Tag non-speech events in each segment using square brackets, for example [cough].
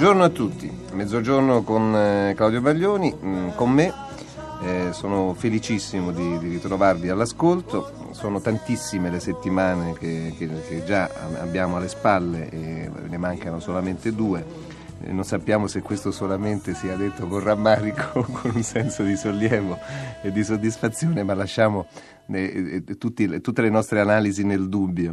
Buongiorno a tutti, mezzogiorno con eh, Claudio Baglioni, mm, con me. Eh, sono felicissimo di, di, ritrovarvi all'ascolto, sono tantissime le settimane che, che, che già abbiamo alle spalle e ne mancano solamente due. Eh, non sappiamo se questo solamente sia detto con rammarico [laughs] con un senso di sollievo e di soddisfazione, ma lasciamo eh, eh tutti, tutte le nostre analisi nel dubbio.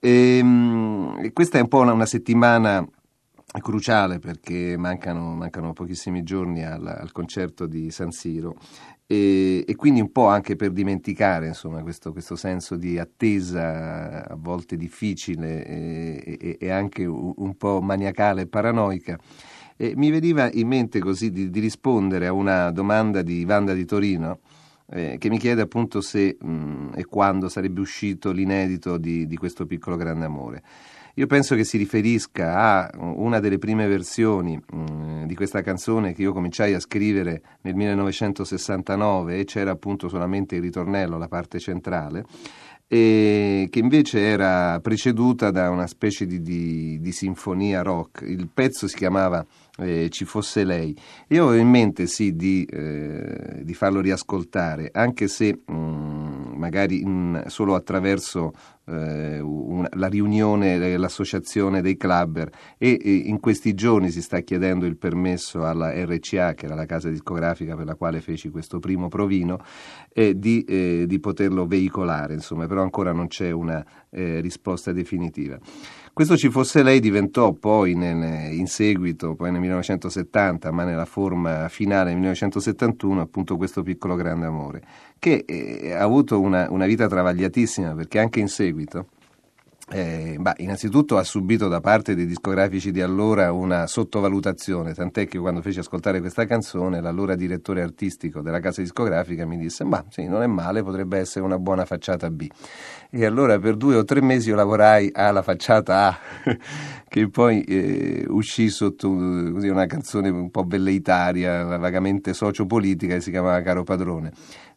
E, ehm, questa è un po' una, una settimana cruciale perché mancano, mancano pochissimi giorni al, al, concerto di San Siro e, e, quindi un po' anche per dimenticare insomma, questo, questo, senso di attesa a volte difficile e, e, e anche un, un, po' maniacale e paranoica. mi veniva in mente così di, di, rispondere a una domanda di Vanda di Torino eh, che mi chiede appunto se mh, e quando sarebbe uscito l'inedito di, di questo piccolo grande amore. Io penso che si riferisca a una delle prime versioni mh, mm, di questa canzone che io cominciai a scrivere nel 1969 e c'era appunto solamente il ritornello, la parte centrale, e che invece era preceduta da una specie di, di, di sinfonia rock. Il pezzo si chiamava eh, Ci fosse lei. Io avevo in mente sì di, eh, di farlo riascoltare, anche se mh, mm, magari mh, solo attraverso eh, una, la riunione, l'associazione dei clubber e, e, in questi giorni si sta chiedendo il permesso alla RCA, che era la casa discografica per la quale feci questo primo provino, eh, di, eh, di, poterlo veicolare, insomma, però ancora non c'è una eh, risposta definitiva. Questo ci fosse lei diventò poi nel, in seguito, poi nel 1970, ma nella forma finale nel 1971, appunto questo piccolo grande amore, che eh, ha avuto una, una vita travagliatissima perché anche in seguito eh, bah, innanzitutto ha subito da parte dei discografici di allora una sottovalutazione, tant'è che quando feci ascoltare questa canzone l'allora direttore artistico della casa discografica mi disse ma sì, non è male, potrebbe essere una buona facciata B. E allora per due o tre mesi io lavorai alla facciata A, [laughs] che poi eh, uscì sotto così, una canzone un po' velleitaria, vagamente sociopolitica che si chiamava Caro Padrone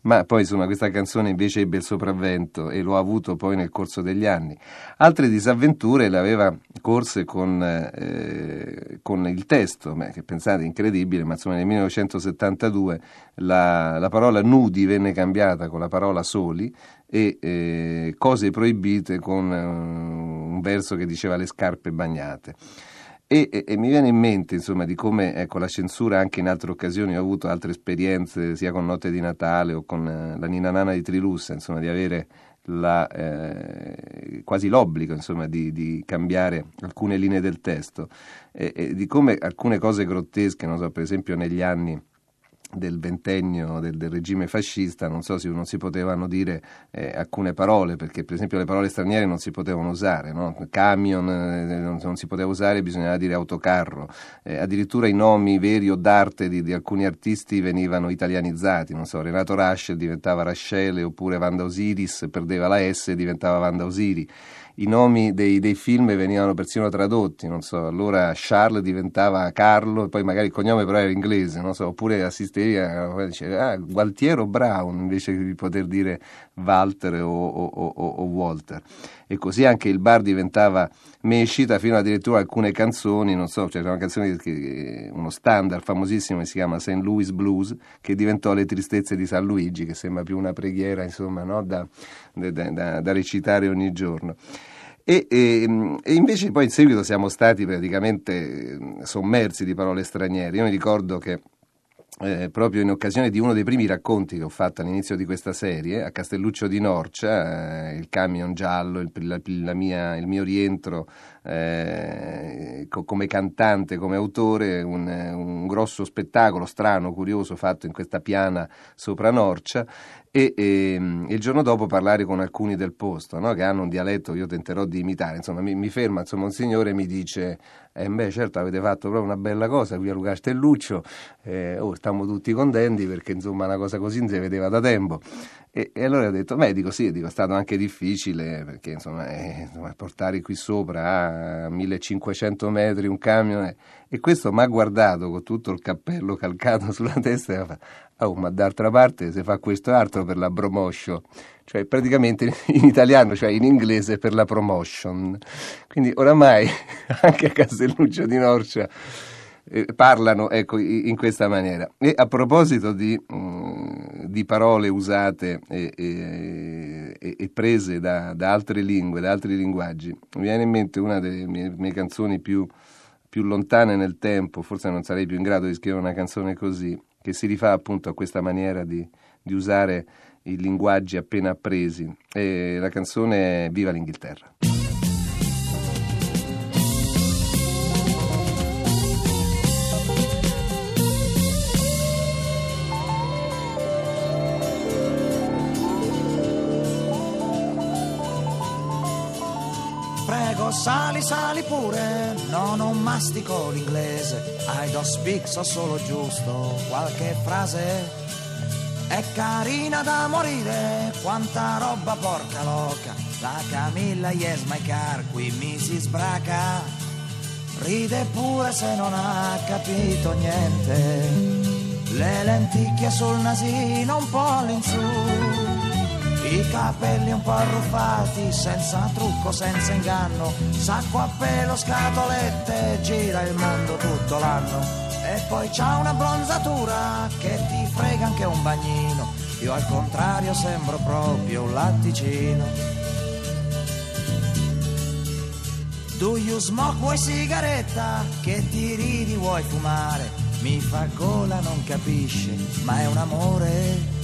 ma poi insomma questa canzone invece ebbe il sopravvento e lo ha avuto poi nel corso degli anni. Altre disavventure le aveva corse con, eh, con il testo, beh, che pensate incredibile, ma insomma nel 1972 la, la, parola nudi venne cambiata con la parola soli e eh, cose proibite con eh, verso che diceva le scarpe bagnate. E, e, e, mi viene in mente insomma di come ecco, la censura anche in altre occasioni ho avuto altre esperienze sia con Notte di Natale o con eh, la Nina Nana di Trilussa insomma di avere la, eh, quasi l'obbligo insomma, di, di, cambiare alcune linee del testo e, e di come alcune cose grottesche non so per esempio negli anni del ventennio del, del, regime fascista, non so se non si potevano dire eh, alcune parole, perché per esempio le parole straniere non si potevano usare, no? camion eh, non, non, si poteva usare, bisognava dire autocarro, eh, addirittura i nomi veri o d'arte di, di, alcuni artisti venivano italianizzati, non so, Renato Rascel diventava Rascele, oppure Vanda Osiris perdeva la S e diventava Vanda Osiri i nomi dei, dei, film venivano persino tradotti, non so, allora Charles diventava Carlo e poi magari il cognome però era inglese, non so, oppure assistevi a dice, ah, Gualtiero Brown invece di poter dire Walter o, o, o, o Walter. E così anche il bar diventava mescita fino addirittura alcune canzoni, non so, c'era una canzone, che, uno standard famosissimo che si chiama St. Louis Blues, che diventò Le tristezze di San Luigi, che sembra più una preghiera, insomma, no? da, da, da, da recitare ogni giorno. E, e, e, invece poi in seguito siamo stati praticamente sommersi di parole straniere. Io mi ricordo che eh, proprio in occasione di uno dei primi racconti che ho fatto all'inizio di questa serie, a Castelluccio di Norcia, eh, il camion giallo, il, la, la mia, il mio rientro eh, co- come cantante, come autore, un, un, grosso spettacolo strano, curioso, fatto in questa piana sopra Norcia. e, e, e, il giorno dopo parlare con alcuni del posto no? che hanno un dialetto che io tenterò di imitare. Insomma, mi, mi ferma insomma, un signore e mi dice: eh, beh, certo, avete fatto proprio una bella cosa qui a Luca Stelluccio. Eh, oh, stiamo tutti contenti perché insomma una cosa così non si vedeva da tempo. E, e allora ho detto: Beh, dico sì, dico, è stato anche difficile perché insomma, eh, insomma portare qui sopra a 1500 metri un camion. E questo mi ha guardato con tutto il cappello calcato [laughs] sulla testa e mi ha fatto: Oh, ma d'altra parte si fa questo altro per la promotion, cioè praticamente in italiano, cioè in inglese per la promotion. Quindi oramai [laughs] anche a Castelluccio di Norcia eh, parlano ecco, in questa maniera. E a proposito di, mh, mm, di parole usate e, e, e prese da, da, altre lingue, da altri linguaggi, mi viene in mente una delle mie, mie canzoni più, più lontane nel tempo, forse non sarei più in grado di scrivere una canzone così, che si rifà appunto a questa maniera di, di usare i linguaggi appena appresi. E la canzone è Viva l'Inghilterra. Sali, sali pure, no, non mastico l'inglese. I don't speak, so solo giusto qualche frase. È carina da morire, quanta roba porca loca. La Camilla, yes my car, qui mi si sbraca. Ride pure se non ha capito niente. Le lenticchie sul nasino un po' all'insù i capelli un po' arruffati, senza trucco, senza inganno, sacco a pelo, scatolette, gira il mondo tutto l'anno. E poi c'ha una bronzatura che ti frega anche un bagnino. Io al contrario sembro proprio un latticino. Do you smoke, vuoi sigaretta? Che ti ridi, vuoi fumare? Mi fa gola, non capisce, ma è un amore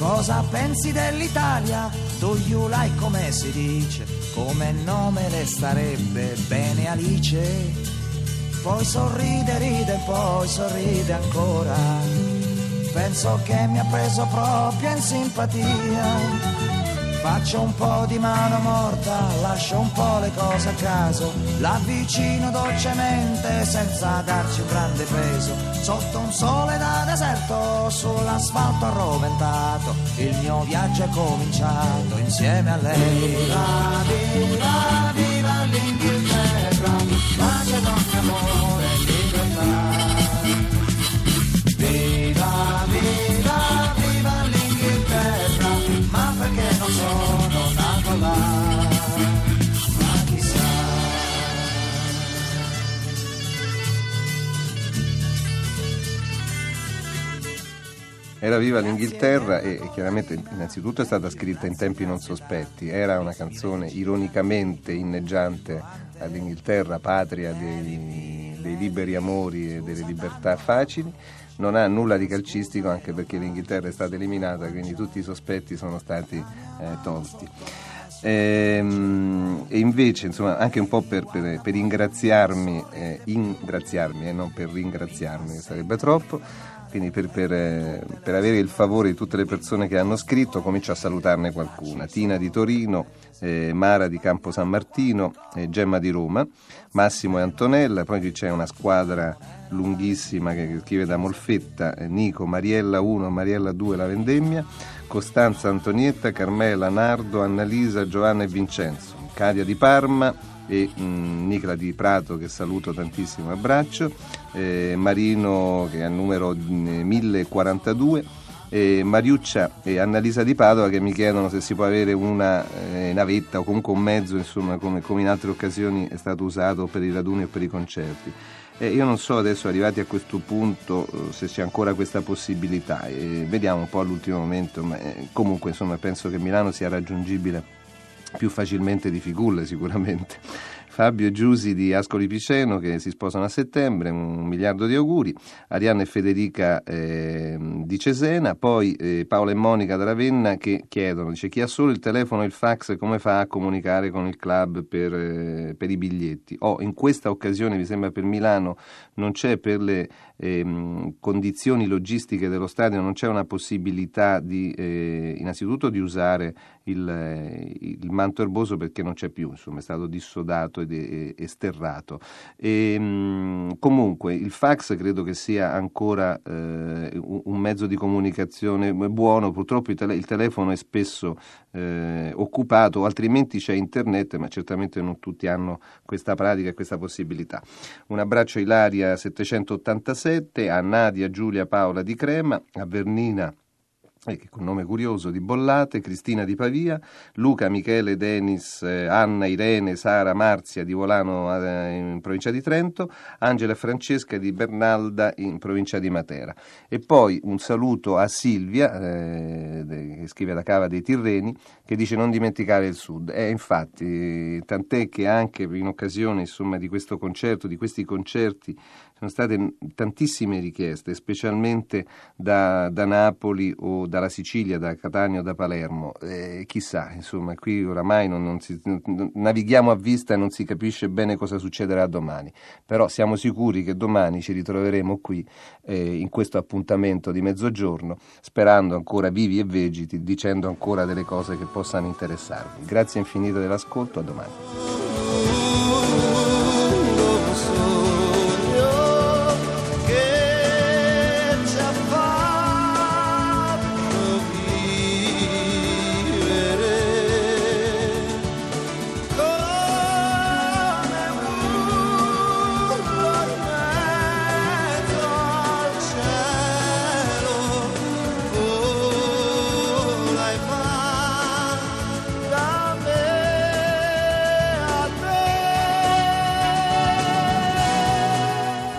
Cosa pensi dell'Italia? Do you like come si dice? Come nome le starebbe bene Alice? Poi sorride, ride, poi sorride ancora. Penso che mi ha preso proprio in simpatia Faccio un po' di mano morta, lascio un po' le cose a caso, l'avvicino dolcemente senza darci un grande peso. Sotto un sole da deserto, sull'asfalto arroventato, il mio viaggio è cominciato insieme a lei. Era viva l'Inghilterra e, chiaramente innanzitutto è stata scritta in tempi non sospetti, era una canzone ironicamente inneggiante all'Inghilterra, patria dei, dei liberi amori e delle libertà facili. Non ha nulla di calcistico anche perché l'Inghilterra è stata eliminata, quindi tutti i sospetti sono stati eh, tolti. E, ehm, e, invece, insomma, anche un po' per, per, per ingraziarmi, eh, ingraziarmi e eh, non per ringraziarmi, sarebbe troppo, quindi per, per, eh, per, avere il favore di tutte le persone che hanno scritto, comincio a salutarne qualcuna. Tina di Torino, eh, Mara di Campo San Martino, eh, Gemma di Roma, Massimo e Antonella, poi c'è una squadra lunghissima che scrive da Molfetta, eh, Nico, Mariella 1, Mariella 2, La Vendemmia, Costanza, Antonietta, Carmela, Nardo, Annalisa, Giovanna e Vincenzo, Cadia di Parma e mh, mm, Nicola di Prato che saluto tantissimo abbraccio, eh, Marino che è al numero 1042 eh, Mariuccia e Annalisa Di Padova che mi chiedono se si può avere una eh, navetta o comunque un mezzo insomma, come, come, in altre occasioni è stato usato per i raduni o per i concerti. Eh, io non so adesso arrivati a questo punto eh, se c'è ancora questa possibilità, vediamo un po' all'ultimo momento, ma eh, comunque insomma, penso che Milano sia raggiungibile più facilmente di Figulle sicuramente Fabio e Giusi di Ascoli Piceno che si sposano a settembre, un miliardo di auguri, Arianna e Federica eh, di Cesena, poi eh, Paola e Monica da Ravenna che chiedono, dice chi ha solo il telefono e il fax come fa a comunicare con il club per, eh, per i biglietti? Oh, in questa occasione, mi sembra per Milano, non c'è per le ehm, condizioni logistiche dello stadio, non c'è una possibilità di, eh, innanzitutto di usare il, eh, il, manto erboso perché non c'è più, insomma è stato dissodato ed è, è sterrato. E, mh, comunque il fax credo che sia ancora eh, un mezzo di comunicazione buono, purtroppo il, tele, il telefono è spesso eh, occupato, altrimenti c'è internet, ma certamente non tutti hanno questa pratica e questa possibilità. Un abbraccio a Ilaria 787, a Nadia Giulia Paola di Crema, a Vernina con nome curioso di Bollate, Cristina di Pavia, Luca, Michele, Denis, eh, Anna, Irene, Sara, Marzia di Volano eh, in provincia di Trento, Angela e Francesca di Bernalda in provincia di Matera. E poi un saluto a Silvia, eh, che scrive da Cava dei Tirreni, che dice non dimenticare il Sud. E infatti, tant'è che anche in occasione insomma, di questo concerto, di questi concerti, sono state tantissime richieste, specialmente da, da Napoli o dalla Sicilia, da Catania o da Palermo, eh, chissà, insomma, qui oramai non, non si, non, navighiamo a vista e non si capisce bene cosa succederà domani, però siamo sicuri che domani ci ritroveremo qui eh, in questo appuntamento di mezzogiorno, sperando ancora vivi e vegeti, dicendo ancora delle cose che possano interessarvi. Grazie infinite dell'ascolto, a domani.